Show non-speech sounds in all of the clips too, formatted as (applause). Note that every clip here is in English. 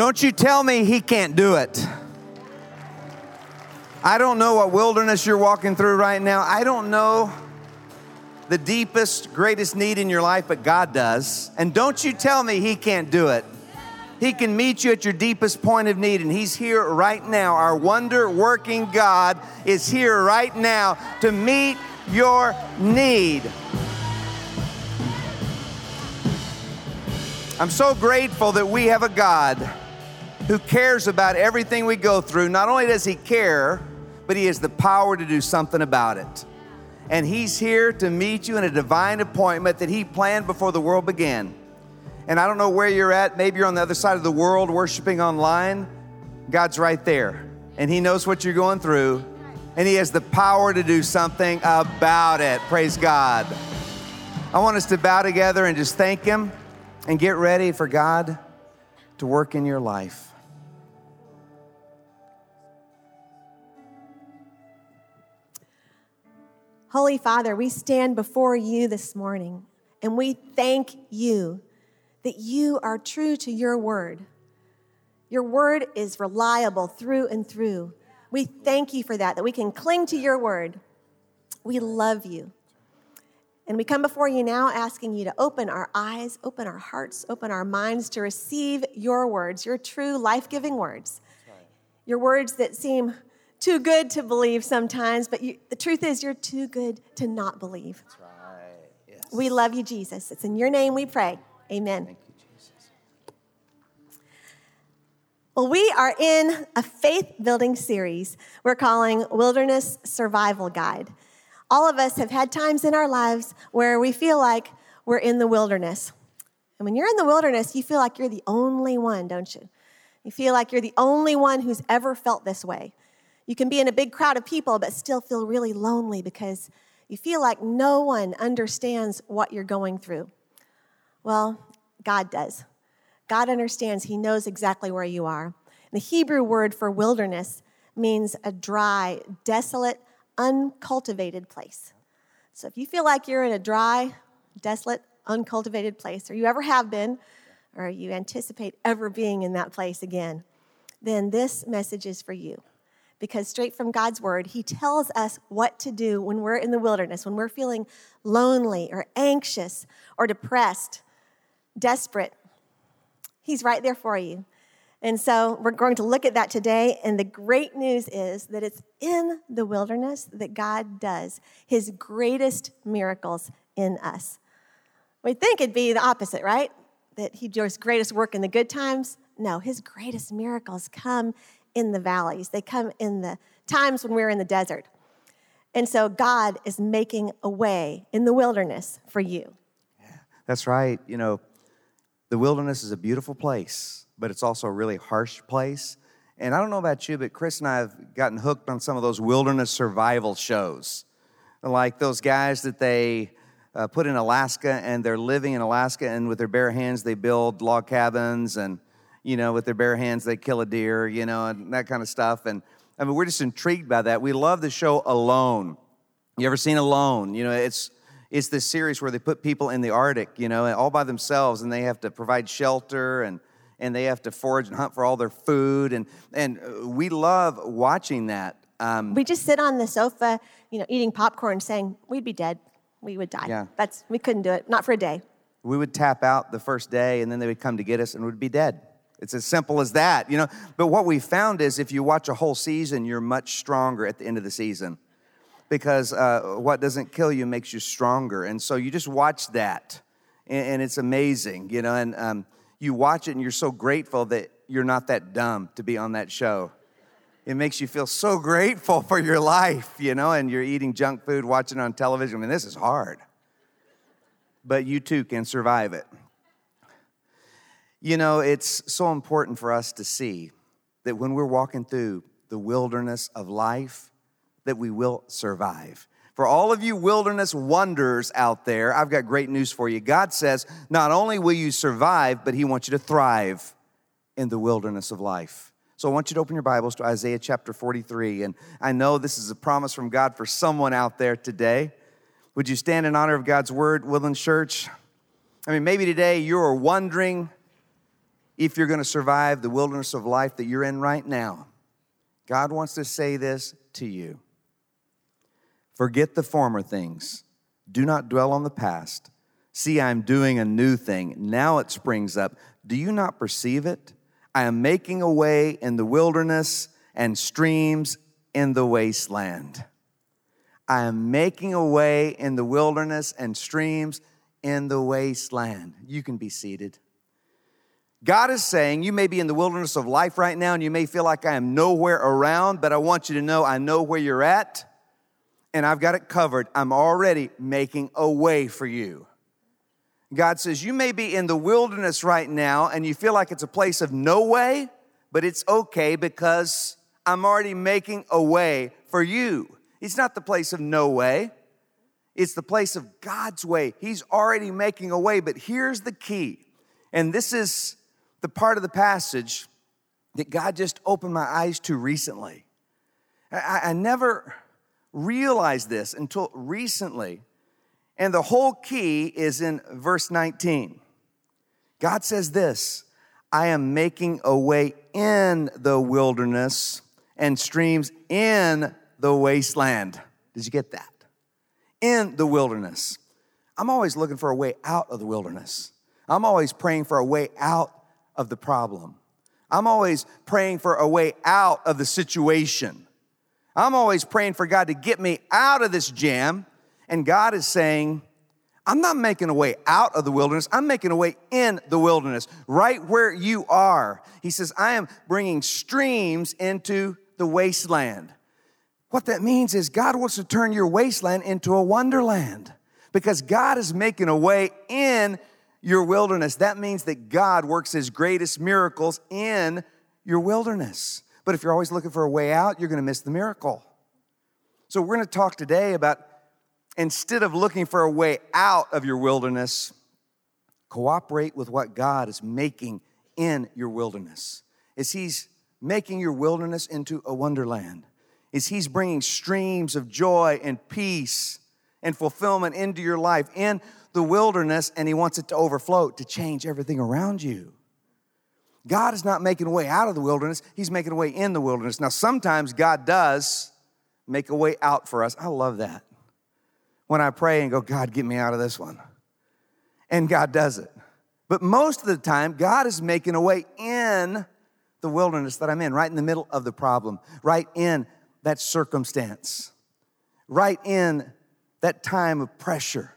Don't you tell me he can't do it. I don't know what wilderness you're walking through right now. I don't know the deepest, greatest need in your life, but God does. And don't you tell me he can't do it. He can meet you at your deepest point of need, and He's here right now. Our wonder working God is here right now to meet your need. I'm so grateful that we have a God who cares about everything we go through. Not only does He care, but He has the power to do something about it. And He's here to meet you in a divine appointment that He planned before the world began. And I don't know where you're at. Maybe you're on the other side of the world worshiping online. God's right there. And He knows what you're going through. And He has the power to do something about it. Praise God. I want us to bow together and just thank Him and get ready for God to work in your life. Holy Father, we stand before you this morning and we thank you that you are true to your word. Your word is reliable through and through. We thank you for that, that we can cling to your word. We love you. And we come before you now asking you to open our eyes, open our hearts, open our minds to receive your words, your true life giving words. Your words that seem too good to believe sometimes, but you, the truth is, you're too good to not believe. That's Right. Yes. We love you, Jesus. It's in your name we pray. Amen. Thank you, Jesus. Well, we are in a faith building series we're calling Wilderness Survival Guide. All of us have had times in our lives where we feel like we're in the wilderness. And when you're in the wilderness, you feel like you're the only one, don't you? You feel like you're the only one who's ever felt this way. You can be in a big crowd of people, but still feel really lonely because you feel like no one understands what you're going through. Well, God does. God understands, He knows exactly where you are. The Hebrew word for wilderness means a dry, desolate, uncultivated place. So if you feel like you're in a dry, desolate, uncultivated place, or you ever have been, or you anticipate ever being in that place again, then this message is for you. Because straight from God's word, He tells us what to do when we're in the wilderness, when we're feeling lonely or anxious or depressed desperate. He's right there for you. And so we're going to look at that today. And the great news is that it's in the wilderness that God does his greatest miracles in us. We think it'd be the opposite, right? That he does greatest work in the good times. No, his greatest miracles come in the valleys, they come in the times when we're in the desert. And so God is making a way in the wilderness for you. Yeah, that's right. You know, the wilderness is a beautiful place, but it's also a really harsh place. And I don't know about you, but Chris and I have gotten hooked on some of those wilderness survival shows. Like those guys that they uh, put in Alaska and they're living in Alaska and with their bare hands they build log cabins and, you know, with their bare hands they kill a deer, you know, and that kind of stuff. And I mean, we're just intrigued by that. We love the show Alone. You ever seen Alone? You know, it's it's this series where they put people in the Arctic, you know, all by themselves, and they have to provide shelter and and they have to forage and hunt for all their food, and and uh, we love watching that. Um, we just sit on the sofa, you know, eating popcorn, saying we'd be dead, we would die. Yeah. That's we couldn't do it, not for a day. We would tap out the first day, and then they would come to get us, and we'd be dead. It's as simple as that, you know. But what we found is, if you watch a whole season, you're much stronger at the end of the season because uh, what doesn't kill you makes you stronger. And so you just watch that, and, and it's amazing, you know. And um, you watch it, and you're so grateful that you're not that dumb to be on that show. It makes you feel so grateful for your life, you know, and you're eating junk food, watching on television. I mean, this is hard. But you too can survive it. You know, it's so important for us to see that when we're walking through the wilderness of life, that we will survive. For all of you wilderness wonders out there, I've got great news for you. God says, not only will you survive, but He wants you to thrive in the wilderness of life. So I want you to open your Bibles to Isaiah chapter 43. And I know this is a promise from God for someone out there today. Would you stand in honor of God's word, Woodland Church? I mean, maybe today you're wondering if you're going to survive the wilderness of life that you're in right now, God wants to say this to you Forget the former things, do not dwell on the past. See, I'm doing a new thing. Now it springs up. Do you not perceive it? I am making a way in the wilderness and streams in the wasteland. I am making a way in the wilderness and streams in the wasteland. You can be seated. God is saying, You may be in the wilderness of life right now, and you may feel like I am nowhere around, but I want you to know I know where you're at, and I've got it covered. I'm already making a way for you. God says, You may be in the wilderness right now, and you feel like it's a place of no way, but it's okay because I'm already making a way for you. It's not the place of no way. It's the place of God's way. He's already making a way, but here's the key. And this is the part of the passage that God just opened my eyes to recently. I, I never realized this until recently. And the whole key is in verse 19. God says this I am making a way in the wilderness and streams in the wasteland. Did you get that? In the wilderness. I'm always looking for a way out of the wilderness. I'm always praying for a way out of the problem. I'm always praying for a way out of the situation. I'm always praying for God to get me out of this jam. And God is saying, I'm not making a way out of the wilderness. I'm making a way in the wilderness, right where you are. He says, I am bringing streams into the wasteland. What that means is God wants to turn your wasteland into a wonderland because God is making a way in your wilderness. That means that God works his greatest miracles in your wilderness. But if you're always looking for a way out, you're going to miss the miracle. So we're going to talk today about instead of looking for a way out of your wilderness, cooperate with what God is making in your wilderness. As he's making your wilderness into a wonderland is He's bringing streams of joy and peace and fulfillment into your life in the wilderness, and He wants it to overflow to change everything around you. God is not making a way out of the wilderness, He's making a way in the wilderness. Now, sometimes God does make a way out for us. I love that. When I pray and go, God, get me out of this one. And God does it. But most of the time, God is making a way in the wilderness that I'm in, right in the middle of the problem, right in that circumstance, right in that time of pressure.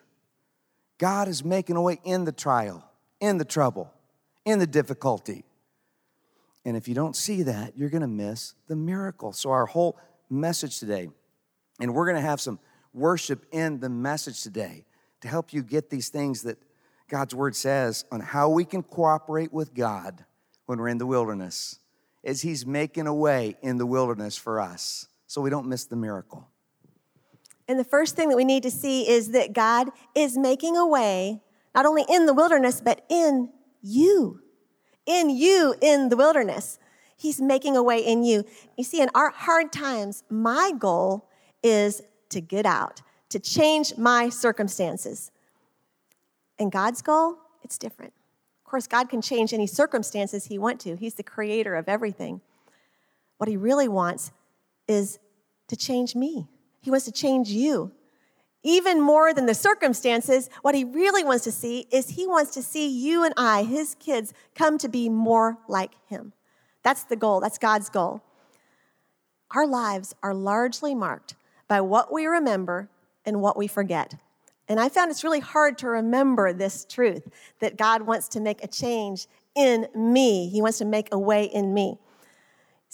God is making a way in the trial, in the trouble, in the difficulty. And if you don't see that, you're going to miss the miracle. So, our whole message today, and we're going to have some worship in the message today to help you get these things that God's word says on how we can cooperate with God when we're in the wilderness, as He's making a way in the wilderness for us so we don't miss the miracle. And the first thing that we need to see is that God is making a way, not only in the wilderness, but in you. In you, in the wilderness. He's making a way in you. You see, in our hard times, my goal is to get out, to change my circumstances. And God's goal, it's different. Of course, God can change any circumstances He wants to. He's the creator of everything. What He really wants is to change me. He wants to change you. Even more than the circumstances, what he really wants to see is he wants to see you and I, his kids, come to be more like him. That's the goal, that's God's goal. Our lives are largely marked by what we remember and what we forget. And I found it's really hard to remember this truth that God wants to make a change in me. He wants to make a way in me.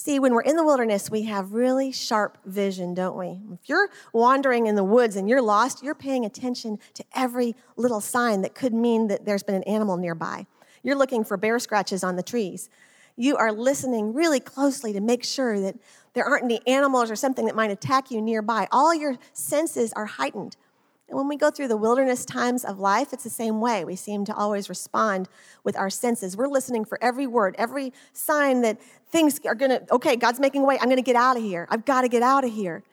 See, when we're in the wilderness, we have really sharp vision, don't we? If you're wandering in the woods and you're lost, you're paying attention to every little sign that could mean that there's been an animal nearby. You're looking for bear scratches on the trees. You are listening really closely to make sure that there aren't any animals or something that might attack you nearby. All your senses are heightened. And when we go through the wilderness times of life, it's the same way. We seem to always respond with our senses. We're listening for every word, every sign that things are going to, okay, God's making a way. I'm going to get out of here. I've got to get out of here.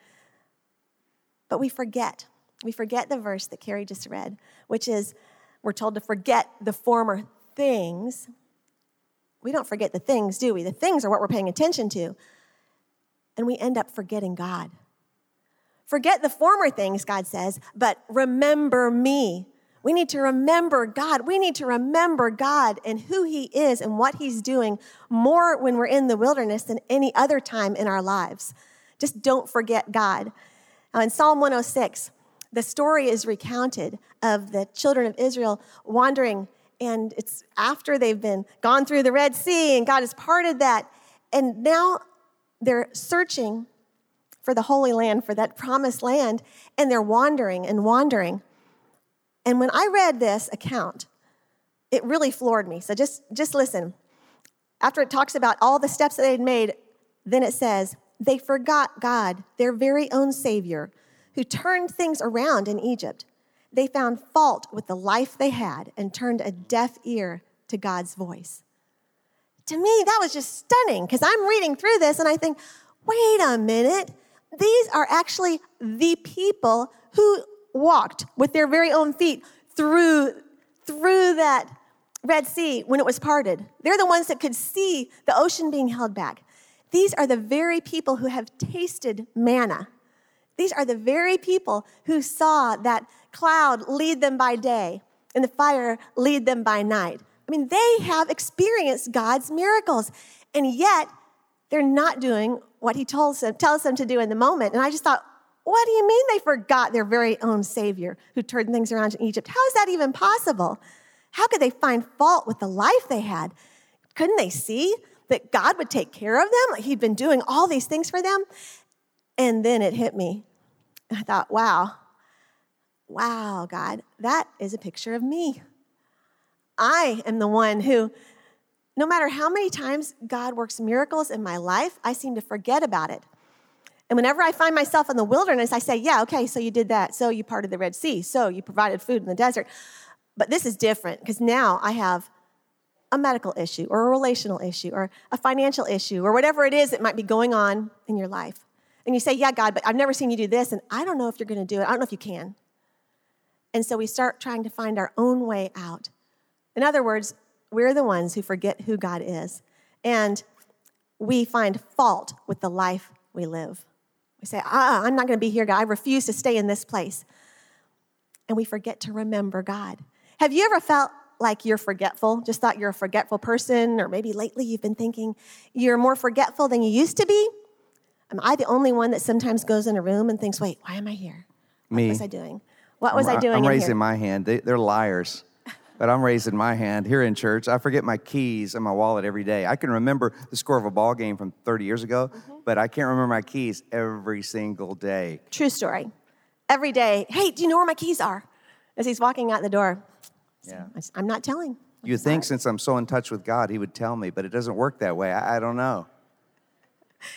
But we forget. We forget the verse that Carrie just read, which is we're told to forget the former things we don't forget the things, do we? The things are what we're paying attention to. And we end up forgetting God. Forget the former things, God says, but remember me. We need to remember God. We need to remember God and who He is and what He's doing more when we're in the wilderness than any other time in our lives. Just don't forget God. Now, in Psalm 106, the story is recounted of the children of Israel wandering, and it's after they've been gone through the Red Sea and God has parted that. And now they're searching for the Holy Land, for that promised land, and they're wandering and wandering. And when I read this account, it really floored me. So just, just listen. After it talks about all the steps that they'd made, then it says, they forgot God, their very own Savior, who turned things around in Egypt. They found fault with the life they had and turned a deaf ear to God's voice. To me, that was just stunning because I'm reading through this and I think, wait a minute, these are actually the people who walked with their very own feet through, through that Red Sea when it was parted. They're the ones that could see the ocean being held back. These are the very people who have tasted manna. These are the very people who saw that cloud lead them by day and the fire lead them by night. I mean, they have experienced God's miracles, and yet they're not doing what He tells them, tells them to do in the moment. And I just thought, what do you mean they forgot their very own Savior who turned things around in Egypt? How is that even possible? How could they find fault with the life they had? Couldn't they see that God would take care of them? He'd been doing all these things for them. And then it hit me. I thought, wow, wow, God, that is a picture of me. I am the one who, no matter how many times God works miracles in my life, I seem to forget about it. And whenever I find myself in the wilderness, I say, yeah, okay, so you did that. So you parted the Red Sea. So you provided food in the desert. But this is different because now I have a medical issue or a relational issue or a financial issue or whatever it is that might be going on in your life. And you say, yeah, God, but I've never seen you do this, and I don't know if you're going to do it. I don't know if you can. And so we start trying to find our own way out. In other words, we're the ones who forget who God is. And we find fault with the life we live. We say, ah, I'm not going to be here, God. I refuse to stay in this place. And we forget to remember God. Have you ever felt like you're forgetful? Just thought you're a forgetful person, or maybe lately you've been thinking you're more forgetful than you used to be? Am I the only one that sometimes goes in a room and thinks, wait, why am I here? What Me. was I doing? What was I'm, I doing? I'm in raising here? my hand. They, they're liars. But I'm raising my hand here in church. I forget my keys and my wallet every day. I can remember the score of a ball game from 30 years ago, Mm-hmm. but I can't remember my keys every single day. True story. Every day, hey, do you know where my keys are? As he's walking out the door. Yeah. I'm not telling. You would think since I'm so in touch with God, He would tell me, but it doesn't work that way. I, I don't know. (laughs)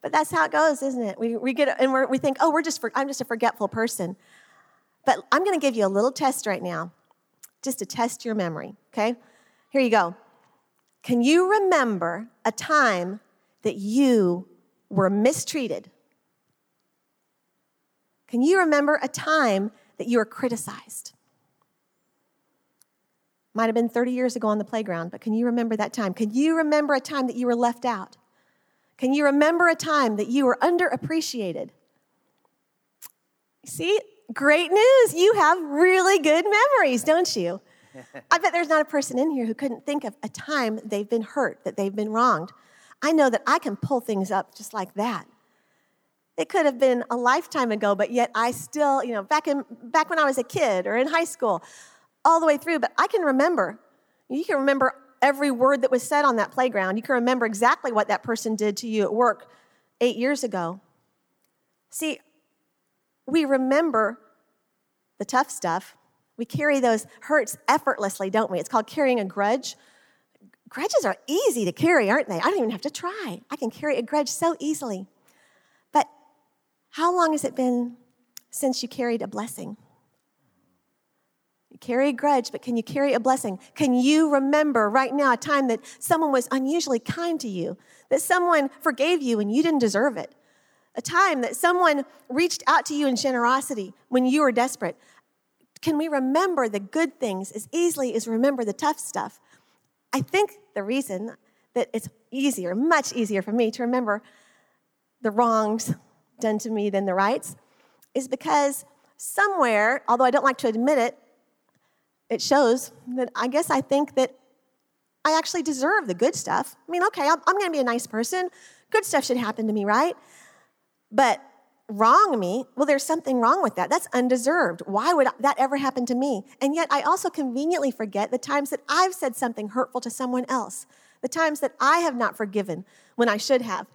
But that's how it goes, isn't it? We, we get and we're, we think, oh, we're just for, I'm just a forgetful person. But I'm going to give you a little test right now, just to test your memory. Okay, here you go. Can you remember a time that you were mistreated? Can you remember a time that you were criticized? Might have been 30 years ago on the playground, but can you remember that time? Can you remember a time that you were left out? Can you remember a time that you were underappreciated? See, great news. You have really good memories, don't you? (laughs) I bet there's not a person in here who couldn't think of a time they've been hurt, that they've been wronged. I know that I can pull things up just like that. It could have been a lifetime ago, but yet I still, you know, back in back when I was a kid or in high school, all the way through, but I can remember. You can remember every word that was said on that playground. You can remember exactly what that person did to you at work eight years ago. See, we remember the tough stuff. We carry those hurts effortlessly, don't we? It's called carrying a grudge. Grudges are easy to carry, aren't they? I don't even have to try. I can carry a grudge so easily. But how long has it been since you carried a blessing? You carry a grudge, but can you carry a blessing? Can you remember right now a time that someone was unusually kind to you, that someone forgave you and you didn't deserve it? A time that someone reached out to you in generosity when you were desperate. Can we remember the good things as easily as remember the tough stuff? I think the reason that it's easier, much easier for me to remember the wrongs done to me than the rights is because somewhere, although I don't like to admit it, it shows that I guess I think that I actually deserve the good stuff. I mean, okay, I'm, I'm going to be a nice person. Good stuff should happen to me, right? But wrong me, well, there's something wrong with that. That's undeserved. Why would that ever happen to me? And yet, I also conveniently forget the times that I've said something hurtful to someone else, the times that I have not forgiven when I should have,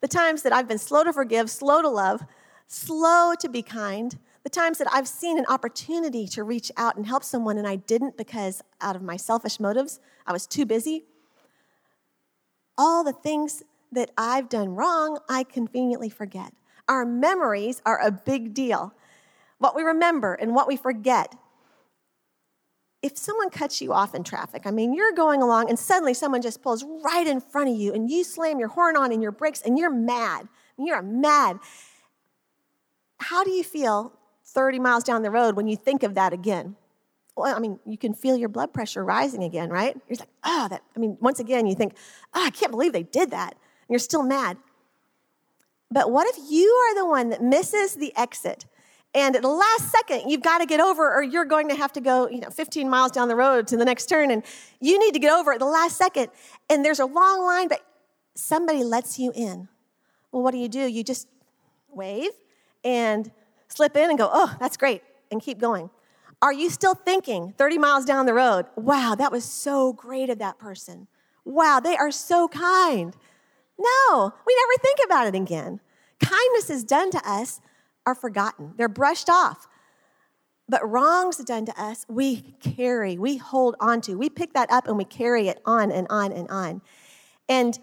the times that I've been slow to forgive, slow to love, slow to be kind, the times that I've seen an opportunity to reach out and help someone and I didn't because out of my selfish motives, I was too busy. All the things that I've done wrong, I conveniently forget. Our memories are a big deal. What we remember and what we forget. If someone cuts you off in traffic, I mean, you're going along and suddenly someone just pulls right in front of you and you slam your horn on and your brakes and you're mad. You're mad. How do you feel 30 miles down the road when you think of that again? Well, I mean, you can feel your blood pressure rising again, right? You're like, oh, that, I mean, once again, you think, oh, I can't believe they did that. And you're still mad. But what if you are the one that misses the exit? And at the last second, you've got to get over, or you're going to have to go, you know, 15 miles down the road to the next turn, and you need to get over at the last second. And there's a long line, but somebody lets you in. Well, what do you do? You just wave and slip in and go, oh, that's great, and keep going. Are you still thinking 30 miles down the road, wow, that was so great of that person? Wow, they are so kind. No, we never think about it again. Kindnesses done to us are forgotten, they're brushed off. But wrongs done to us, we carry, we hold on to. We pick that up and we carry it on and on and on. And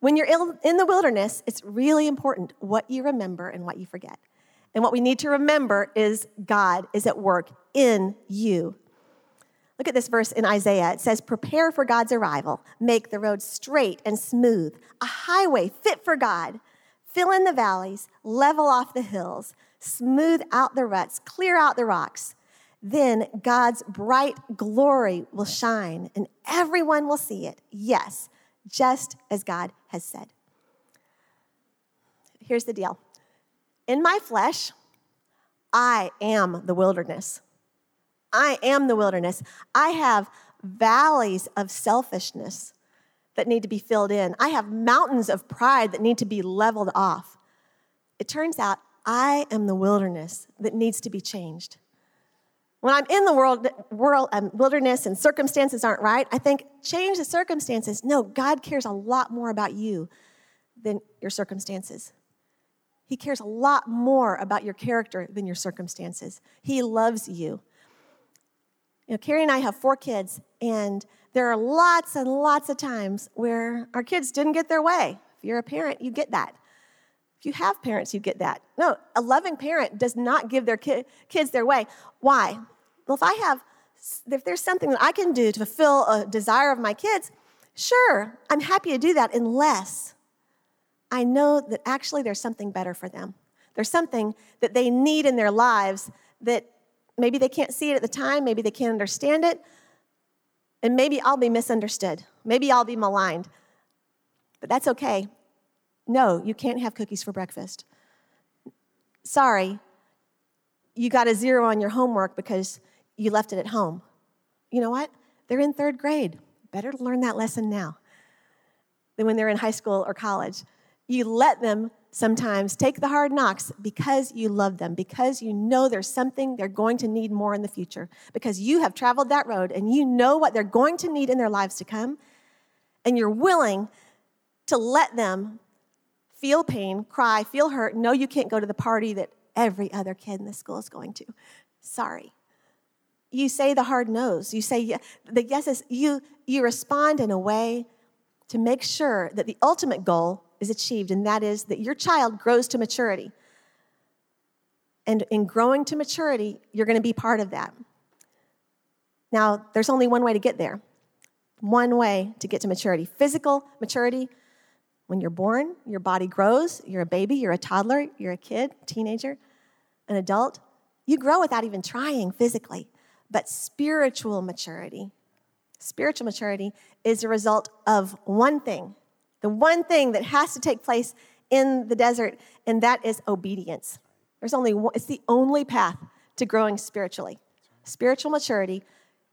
when you're in the wilderness, it's really important what you remember and what you forget. And what we need to remember is God is at work in you. Look at this verse in Isaiah. It says, Prepare for God's arrival, make the road straight and smooth, a highway fit for God. Fill in the valleys, level off the hills, smooth out the ruts, clear out the rocks. Then God's bright glory will shine, and everyone will see it. Yes, just as God has said. Here's the deal in my flesh, I am the wilderness. I am the wilderness. I have valleys of selfishness that need to be filled in. I have mountains of pride that need to be leveled off. It turns out I am the wilderness that needs to be changed. When I'm in the world, world um, wilderness and circumstances aren't right, I think, change the circumstances. No, God cares a lot more about you than your circumstances. He cares a lot more about your character than your circumstances. He loves you. You know, Carrie and I have four kids, and there are lots and lots of times where our kids didn't get their way. If you're a parent, you get that. If you have parents, you get that. No, a loving parent does not give their ki- kids their way. Why? Well, if I have, if there's something that I can do to fulfill a desire of my kids, sure, I'm happy to do that unless I know that actually there's something better for them. There's something that they need in their lives that maybe they can't see it at the time, maybe they can't understand it, and maybe I'll be misunderstood. Maybe I'll be maligned. But that's okay. No, you can't have cookies for breakfast. Sorry, you got a zero on your homework because you left it at home. You know what? They're in third grade. Better to learn that lesson now than when they're in high school or college. You let them sometimes take the hard knocks because you love them, because you know there's something they're going to need more in the future, because you have traveled that road and you know what they're going to need in their lives to come, and you're willing to let them feel pain, cry, feel hurt, know you can't go to the party that every other kid in the school is going to. Sorry. You say the hard no's. You say the yeses. You, you respond in a way to make sure that the ultimate goal is achieved, and that is that your child grows to maturity. And in growing to maturity, you're going to be part of that. Now, there's only one way to get there. One way to get to maturity physical maturity. When you're born, your body grows. You're a baby, you're a toddler, you're a kid, teenager, an adult. You grow without even trying physically. But spiritual maturity Spiritual maturity is a result of one thing, the one thing that has to take place in the desert, and that is obedience. There's only one, it's the only path to growing spiritually. Spiritual maturity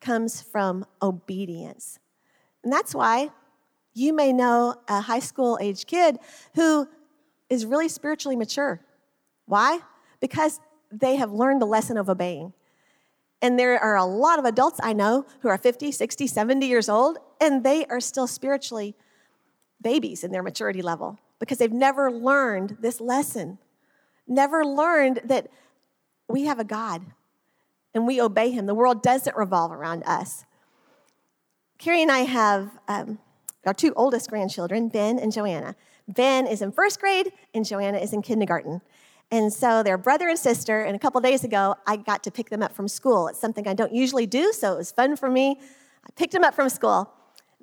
comes from obedience. And that's why you may know a high school age kid who is really spiritually mature. Why? Because they have learned the lesson of obeying. And there are a lot of adults I know who are 50, 60, 70 years old, and they are still spiritually babies in their maturity level because they've never learned this lesson, never learned that we have a God and we obey Him. The world doesn't revolve around us. Carrie and I have um, our two oldest grandchildren, Ben and Joanna. Ben is in first grade, and Joanna is in kindergarten. And so they're brother and sister. And a couple days ago, I got to pick them up from school. It's something I don't usually do, so it was fun for me. I picked them up from school.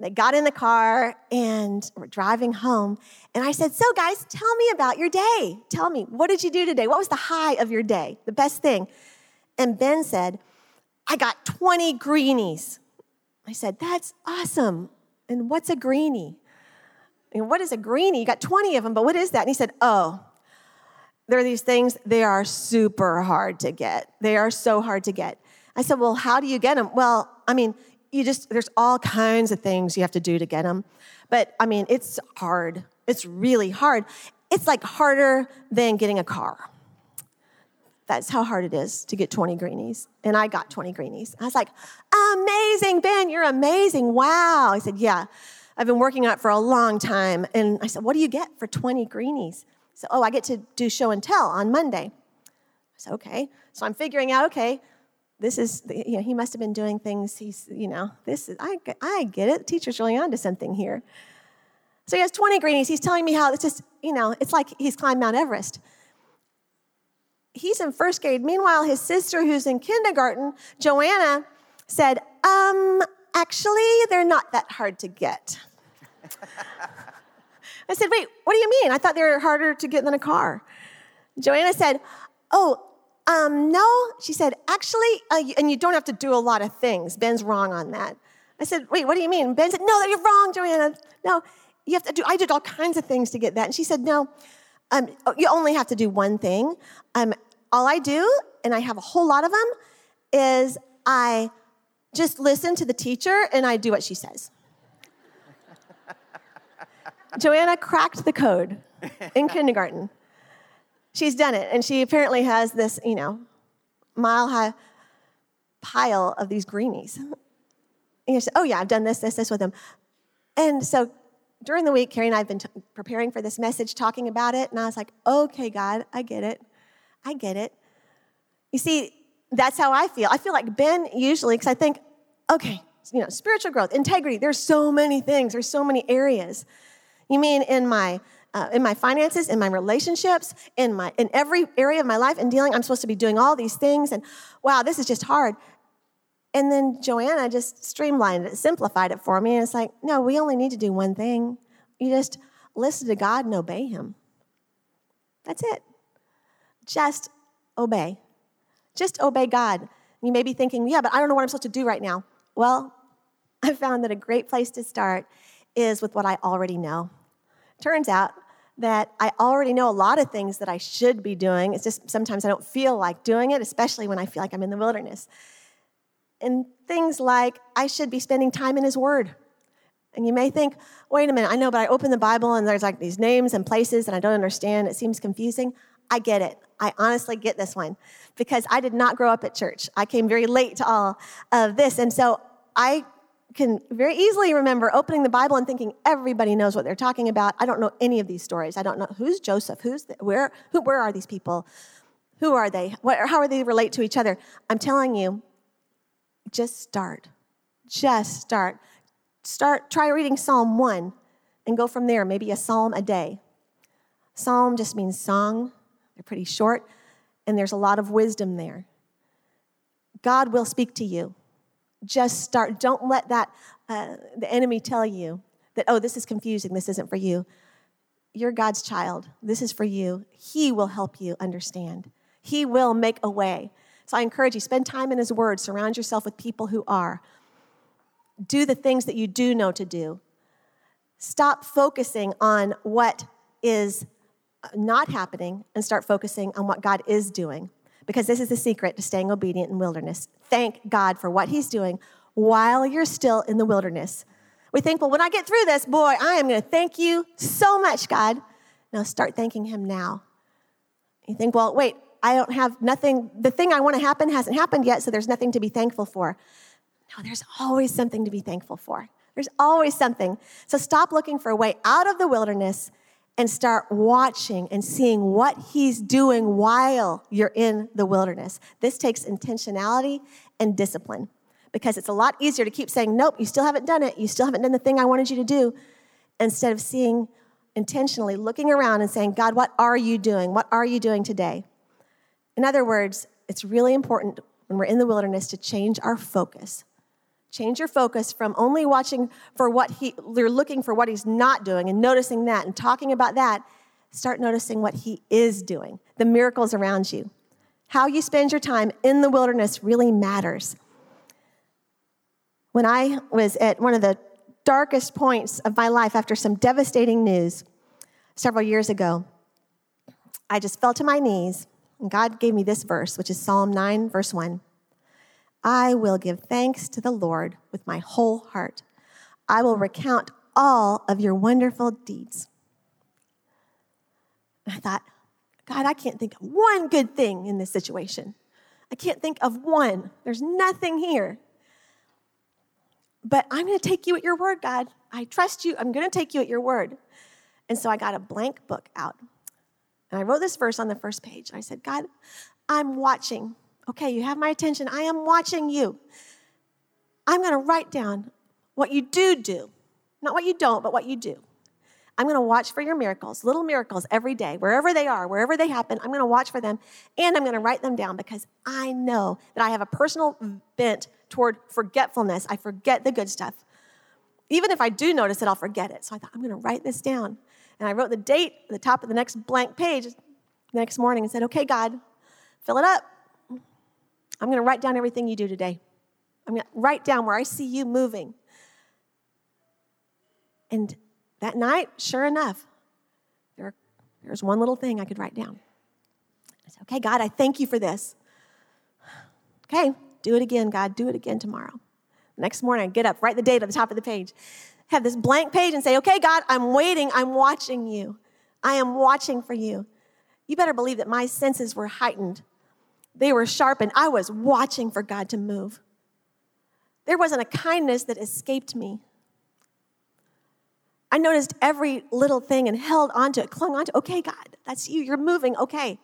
They got in the car and we're driving home. And I said, So, guys, tell me about your day. Tell me, what did you do today? What was the high of your day? The best thing? And Ben said, I got 20 greenies. I said, That's awesome. And what's a greenie? And what is a greenie? You got 20 of them, but what is that? And he said, Oh, there are these things, they are super hard to get. They are so hard to get. I said, Well, how do you get them? Well, I mean, you just, there's all kinds of things you have to do to get them. But I mean, it's hard. It's really hard. It's like harder than getting a car. That's how hard it is to get 20 greenies. And I got 20 greenies. I was like, amazing, Ben, you're amazing. Wow. He said, yeah, I've been working on it for a long time. And I said, what do you get for 20 greenies? so oh, I get to do show and tell on Monday. I said, okay. So I'm figuring out, okay, this is, you know, he must have been doing things, he's, you know, this is, I, I get it. The teacher's really onto something here. So he has 20 greenies. He's telling me how it's just, you know, it's like he's climbed Mount Everest. He's in first grade. Meanwhile, his sister, who's in kindergarten, Joanna, said, um, actually, they're not that hard to get. (laughs) I said, wait, what do you mean? I thought they were harder to get than a car. Joanna said, oh, um, no, she said, actually, uh, and you don't have to do a lot of things. Ben's wrong on that. I said, wait, what do you mean? Ben said, no, you're wrong, Joanna. No, you have to do, I did all kinds of things to get that. And she said, no, um, oh, you only have to do one thing. Um, all I do, and I have a whole lot of them, is I just listen to the teacher and I do what she says. (laughs) Joanna cracked the code in kindergarten she's done it. And she apparently has this, you know, mile high pile of these greenies. And you say, oh, yeah, I've done this, this, this with them. And so during the week, Carrie and I have been t- preparing for this message, talking about it. And I was like, okay, God, I get it. I get it. You see, that's how I feel. I feel like Ben usually, because I think, okay, you know, spiritual growth, integrity, there's so many things, there's so many areas. You mean in my uh, in my finances, in my relationships, in my in every area of my life and dealing. I'm supposed to be doing all these things, and wow, this is just hard. And then Joanna just streamlined it, simplified it for me, and it's like, no, we only need to do one thing. You just listen to God and obey Him. That's it. Just obey. Just obey God. You may be thinking, yeah, but I don't know what I'm supposed to do right now. Well, (laughs) I found that a great place to start is with what I already know. Turns out that I already know a lot of things that I should be doing. It's just sometimes I don't feel like doing it, especially when I feel like I'm in the wilderness. And things like I should be spending time in His Word. And you may think, wait a minute, I know, but I open the Bible and there's like these names and places and I don't understand. It seems confusing. I get it. I honestly get this one because I did not grow up at church. I came very late to all of this. And so I can very easily remember opening the Bible and thinking everybody knows what they're talking about. I don't know any of these stories. I don't know who's Joseph, who's the, where, who, where are these people, who are they, what, how are they relate to each other. I'm telling you, just start, just start, start. Try reading Psalm one, and go from there. Maybe a psalm a day. Psalm just means song. They're pretty short, and there's a lot of wisdom there. God will speak to you just start. Don't let that, uh, the enemy tell you that, oh, this is confusing, this isn't for you. You're God's child. This is for you. He will help you understand, He will make a way. So I encourage you, spend time in His Word, surround yourself with people who are. do the things that you do know to do. Stop focusing on what is not happening and start focusing on what God is doing. Because this is the secret to staying obedient in wilderness. Thank God for what He's doing while you're still in the wilderness. We think, well, when I get through this, boy, I am going to thank you so much, God. Now start thanking Him now. You think, well, wait, I don't have nothing, the thing I want to happen hasn't happened yet, so there's nothing to be thankful for. No, there's always something to be thankful for. There's always something. So stop looking for a way out of the wilderness and start watching and seeing what he's doing while you're in the wilderness. This takes intentionality and discipline because it's a lot easier to keep saying, Nope, you still haven't done it. You still haven't done the thing I wanted you to do, instead of seeing intentionally, looking around and saying, God, what are you doing? What are you doing today? In other words, it's really important when we're in the wilderness to change our focus. Change your focus from only watching for what he, you're looking for what he's not doing and noticing that and talking about that. Start noticing what he is doing, the miracles around you. How you spend your time in the wilderness really matters. When I was at one of the darkest points of my life after some devastating news several years ago, I just fell to my knees and God gave me this verse, which is Psalm 9, verse 1. I will give thanks to the Lord with my whole heart. I will recount all of your wonderful deeds. And I thought, God, I can't think of one good thing in this situation. I can't think of one. There's nothing here. But I'm going to take you at your word, God. I trust you. I'm going to take you at your word. And so I got a blank book out. And I wrote this verse on the first page. I said, God, I'm watching. Okay, you have my attention. I am watching you. I'm going to write down what you do do, not what you don't, but what you do. I'm going to watch for your miracles, little miracles every day, wherever they are, wherever they happen. I'm going to watch for them and I'm going to write them down because I know that I have a personal bent toward forgetfulness. I forget the good stuff. Even if I do notice it, I'll forget it. So I thought, I'm going to write this down. And I wrote the date at the top of the next blank page the next morning and said, Okay, God, fill it up. I'm going to write down everything you do today. I'm going to write down where I see you moving. And that night, sure enough, there, there's one little thing I could write down. I said, Okay, God, I thank you for this. Okay, do it again, God. Do it again tomorrow. next morning, I get up, write the date at the top of the page, have this blank page and say, Okay, God, I'm waiting. I'm watching you. I am watching for you. You better believe that my senses were heightened they were sharp, and I was watching for God to move. There wasn't a kindness that escaped me. I noticed every little thing and held onto it, clung onto, okay, God, that's you. You're moving, okay.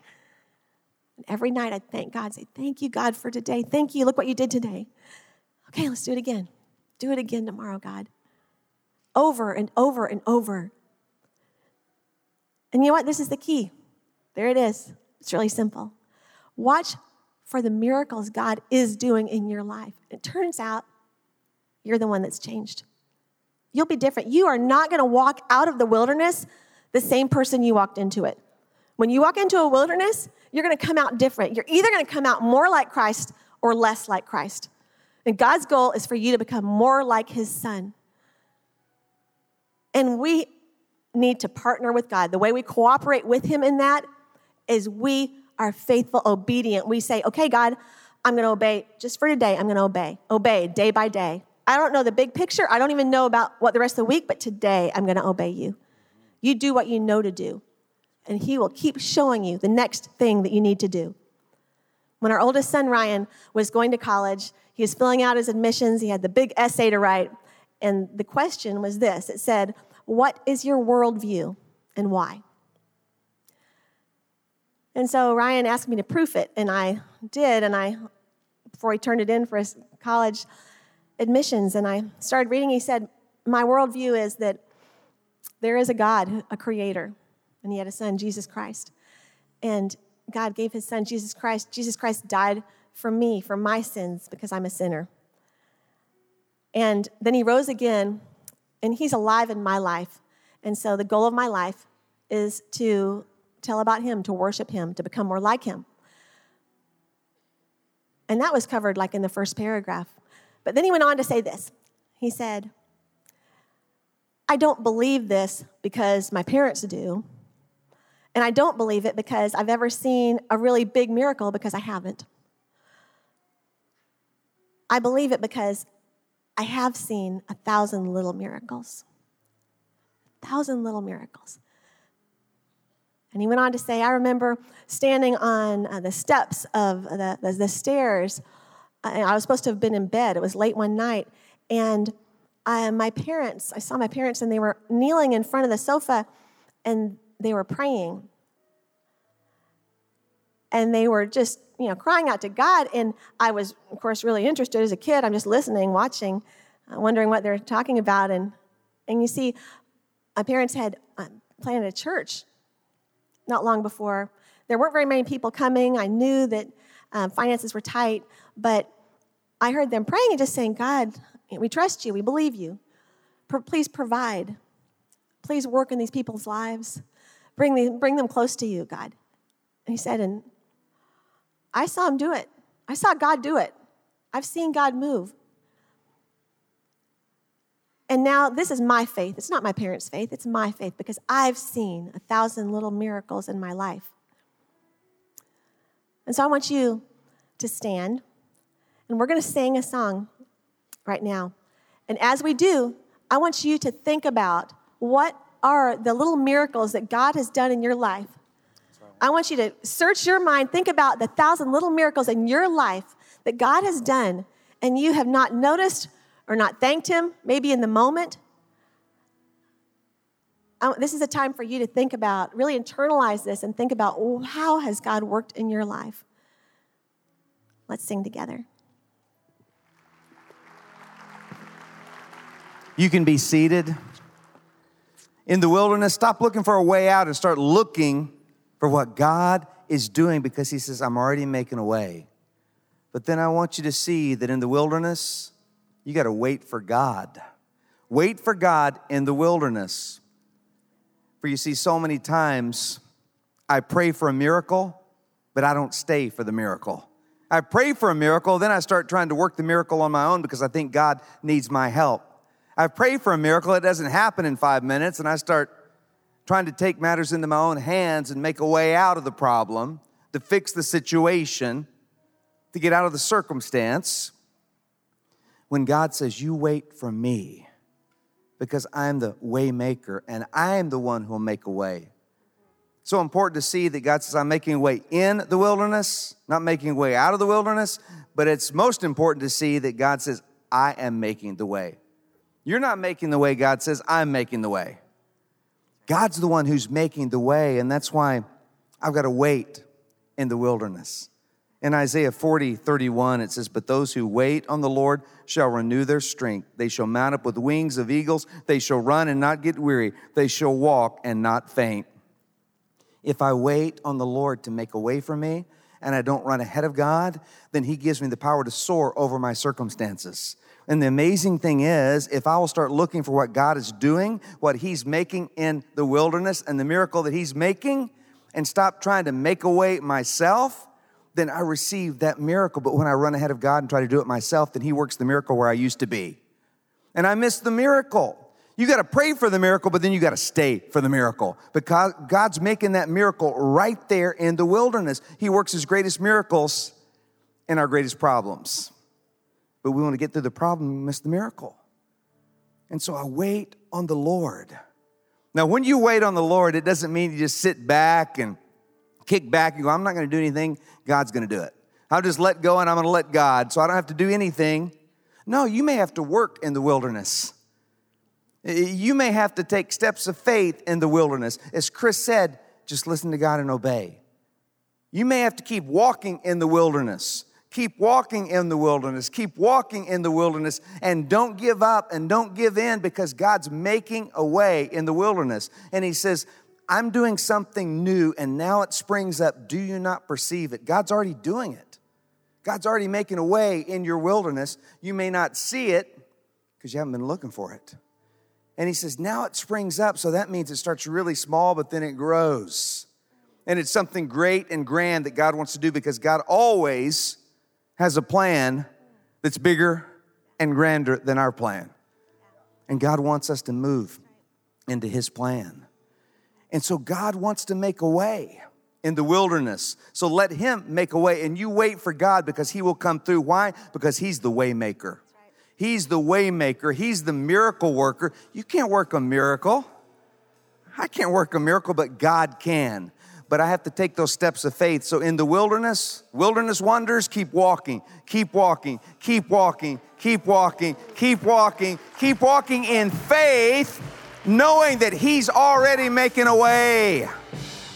And every night I'd thank God, say, Thank you, God, for today. Thank you. Look what you did today. Okay, let's do it again. Do it again tomorrow, God. Over and over and over. And you know what? This is the key. There it is. It's really simple. Watch for the miracles God is doing in your life. It turns out you're the one that's changed. You'll be different. You are not going to walk out of the wilderness the same person you walked into it. When you walk into a wilderness, you're going to come out different. You're either going to come out more like Christ or less like Christ. And God's goal is for you to become more like his son. And we need to partner with God. The way we cooperate with him in that is we are faithful, obedient, we say, okay, God, I'm going to obey just for today. I'm going to obey, obey day by day. I don't know the big picture. I don't even know about what the rest of the week, but today I'm going to obey you. You do what you know to do, and He will keep showing you the next thing that you need to do. When our oldest son, Ryan, was going to college, he was filling out his admissions. He had the big essay to write, and the question was this it said, What is your worldview and why? And so Ryan asked me to proof it, and I did. And I, before he turned it in for his college admissions, and I started reading, he said, My worldview is that there is a God, a creator, and he had a son, Jesus Christ. And God gave his son, Jesus Christ. Jesus Christ died for me, for my sins, because I'm a sinner. And then he rose again, and he's alive in my life. And so the goal of my life is to tell about him, to worship him, to become more like him. And that was covered like in the first paragraph. But then he went on to say this. He said, I don't believe this because my parents do. And I don't believe it because I've ever seen a really big miracle because I haven't. I believe it because I have seen a thousand little miracles. A thousand little miracles. And he went on to say, I remember standing on uh, the steps of the, the, the stairs. Uh, I was supposed to have been in bed. It was late one night. And I, my parents, I saw my parents, and they were kneeling in front of the sofa and they were praying. And they were just, you know, crying out to God. And I was, of course, really interested as a kid. I'm just listening, watching, uh, wondering what they're talking about. And, and you see, my parents had uh, planted a church not long before. There weren't very many people coming. I knew that um, finances were tight, but I heard them praying and just saying, God, we trust you. We believe you. Please provide. Please work in these people's lives. Bring, the, bring them close to you, God. And he said, and I saw him do it. I saw God do it. I've seen God move. And now this is my faith. It's not my parents' faith, it's my faith because I've seen a thousand little miracles in my life. And so I want you to stand, and we're going to sing a song right now. And as we do, I want you to think about what are the little miracles that God has done in your life. I want you to search your mind, think about the thousand little miracles in your life that God has done, and you have not noticed or not thanked Him, maybe in the moment. This is a time for you to think about, really internalize this and think about oh, how has God worked in your life? Let's sing together. You can be seated in the wilderness. Stop looking for a way out and start looking for what God is doing because He says, I'm already making a way. But then I want you to see that in the wilderness, you got to wait for God. Wait for God in the wilderness. For you see, so many times I pray for a miracle, but I don't stay for the miracle. I pray for a miracle, then I start trying to work the miracle on my own because I think God needs my help. I pray for a miracle, it doesn't happen in five minutes, and I start trying to take matters into my own hands and make a way out of the problem, to fix the situation, to get out of the circumstance when God says, You wait for me because I'm the way maker and I am the one who will make a way. So important to see that God says, I'm making a way in the wilderness, not making a way out of the wilderness, but it's most important to see that God says, I am making the way. You're not making the way, God says, I'm making the way. God's the one who's making the way, and that's why I've got to wait in the wilderness. In Isaiah 40, 31, it says, But those who wait on the Lord shall renew their strength. They shall mount up with wings of eagles. They shall run and not get weary. They shall walk and not faint. If I wait on the Lord to make a way for me and I don't run ahead of God, then He gives me the power to soar over my circumstances. And the amazing thing is, if I will start looking for what God is doing, what He's making in the wilderness, and the miracle that He's making, and stop trying to make a way myself, then I receive that miracle. But when I run ahead of God and try to do it myself, then He works the miracle where I used to be. And I miss the miracle. You got to pray for the miracle, but then you got to stay for the miracle because God's making that miracle right there in the wilderness. He works His greatest miracles in our greatest problems. But we want to get through the problem, we miss the miracle. And so I wait on the Lord. Now, when you wait on the Lord, it doesn't mean you just sit back and kick back and go, I'm not going to do anything. God's going to do it. I'll just let go and I'm going to let God so I don't have to do anything. No, you may have to work in the wilderness. You may have to take steps of faith in the wilderness. As Chris said, just listen to God and obey. You may have to keep walking in the wilderness. Keep walking in the wilderness. Keep walking in the wilderness and don't give up and don't give in because God's making a way in the wilderness. And He says, I'm doing something new and now it springs up. Do you not perceive it? God's already doing it. God's already making a way in your wilderness. You may not see it because you haven't been looking for it. And he says, now it springs up. So that means it starts really small, but then it grows. And it's something great and grand that God wants to do because God always has a plan that's bigger and grander than our plan. And God wants us to move into His plan. And so God wants to make a way in the wilderness. So let Him make a way. And you wait for God because He will come through. Why? Because He's the waymaker. He's the waymaker. He's the miracle worker. You can't work a miracle. I can't work a miracle, but God can. But I have to take those steps of faith. So in the wilderness, wilderness wonders, keep walking, keep walking, keep walking, keep walking, keep walking, keep walking in faith, knowing that He's already making a way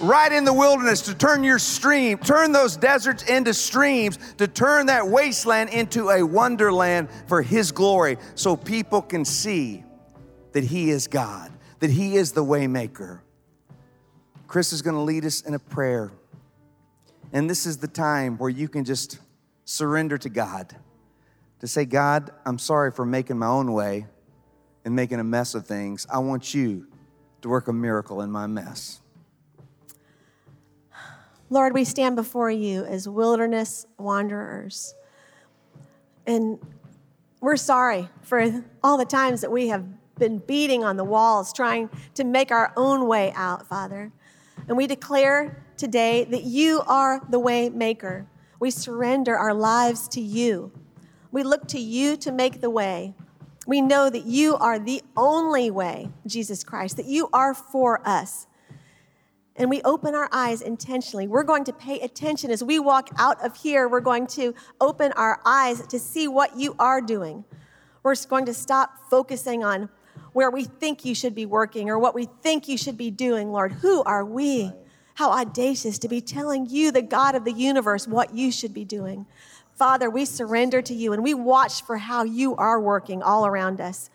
right in the wilderness to turn your stream, turn those deserts into streams, to turn that wasteland into a wonderland for His glory so people can see that He is God, that He is the waymaker. Chris is going to lead us in a prayer. And this is the time where you can just surrender to God. To say, God, I'm sorry for making my own way and making a mess of things. I want you to work a miracle in my mess. Lord, we stand before you as wilderness wanderers. And we're sorry for all the times that we have been beating on the walls trying to make our own way out, Father. And we declare today that you are the way maker. We surrender our lives to you. We look to you to make the way. We know that you are the only way, Jesus Christ, that you are for us and we open our eyes intentionally, we're going to pay attention as we walk out of here. We're going to open our eyes to see what you are doing. We're going to stop focusing on where we think you should be working or what we think you should be doing, Lord. Who are we? How audacious to be telling you, the God of the universe, what you should be doing. Father, we surrender to you and we watch for how you are working all around us.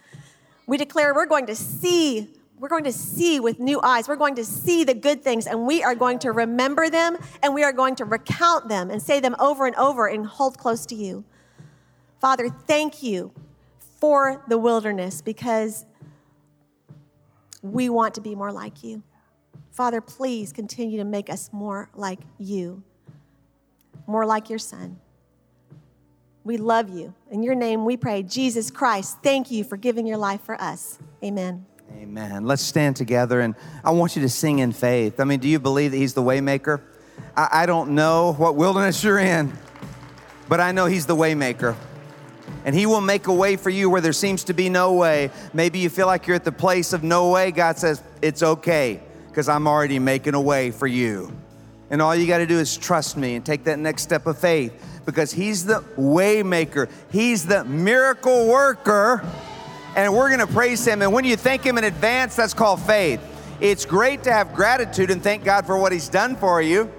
We declare we're going to see we're going to see with new eyes. We're going to see the good things and we are going to remember them and we are going to recount them and say them over and over and hold close to you. Father, thank you for the wilderness because we want to be more like you. Father, please continue to make us more like you, more like your son. We love you. In your name we pray, Jesus Christ, thank you for giving your life for us. Amen. Amen. Let's stand together and I want you to sing in faith. I mean, do you believe that He's the waymaker? I, I don't know what wilderness you're in, but I know He's the waymaker. And He will make a way for you where there seems to be no way. Maybe you feel like you're at the place of no way. God says, It's okay, because I'm already making a way for you. And all you got to do is trust me and take that next step of faith because He's the waymaker, He's the miracle worker and we're going to praise Him. And when you thank Him in advance, that's called faith. It's great to have gratitude and thank God for what He's done for you,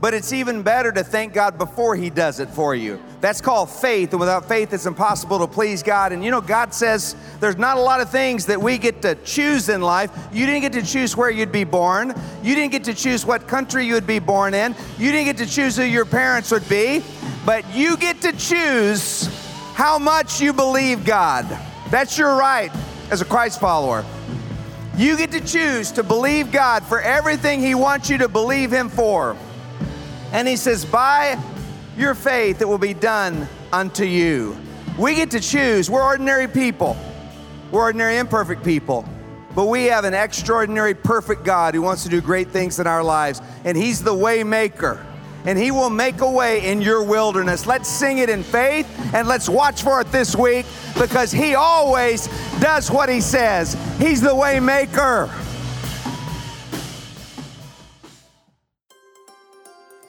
but it's even better to thank God before He does it for you. That's called faith, and without faith, it's impossible to please God. And you know, God says there's not a lot of things that we get to choose in life. You didn't get to choose where you'd be born, you didn't get to choose what country you would be born in, you didn't get to choose who your parents would be, but you get to choose how much you believe God. That's your right as a Christ follower. You get to choose to believe God for everything He wants you to believe Him for. And He says, by your faith, it will be done unto you. We get to choose. We're ordinary people, we're ordinary, imperfect people. But we have an extraordinary, perfect God who wants to do great things in our lives. And He's the way maker and He will make a way in your wilderness. Let's sing it in faith and let's watch for it this week because He always does what He says. He's the way maker.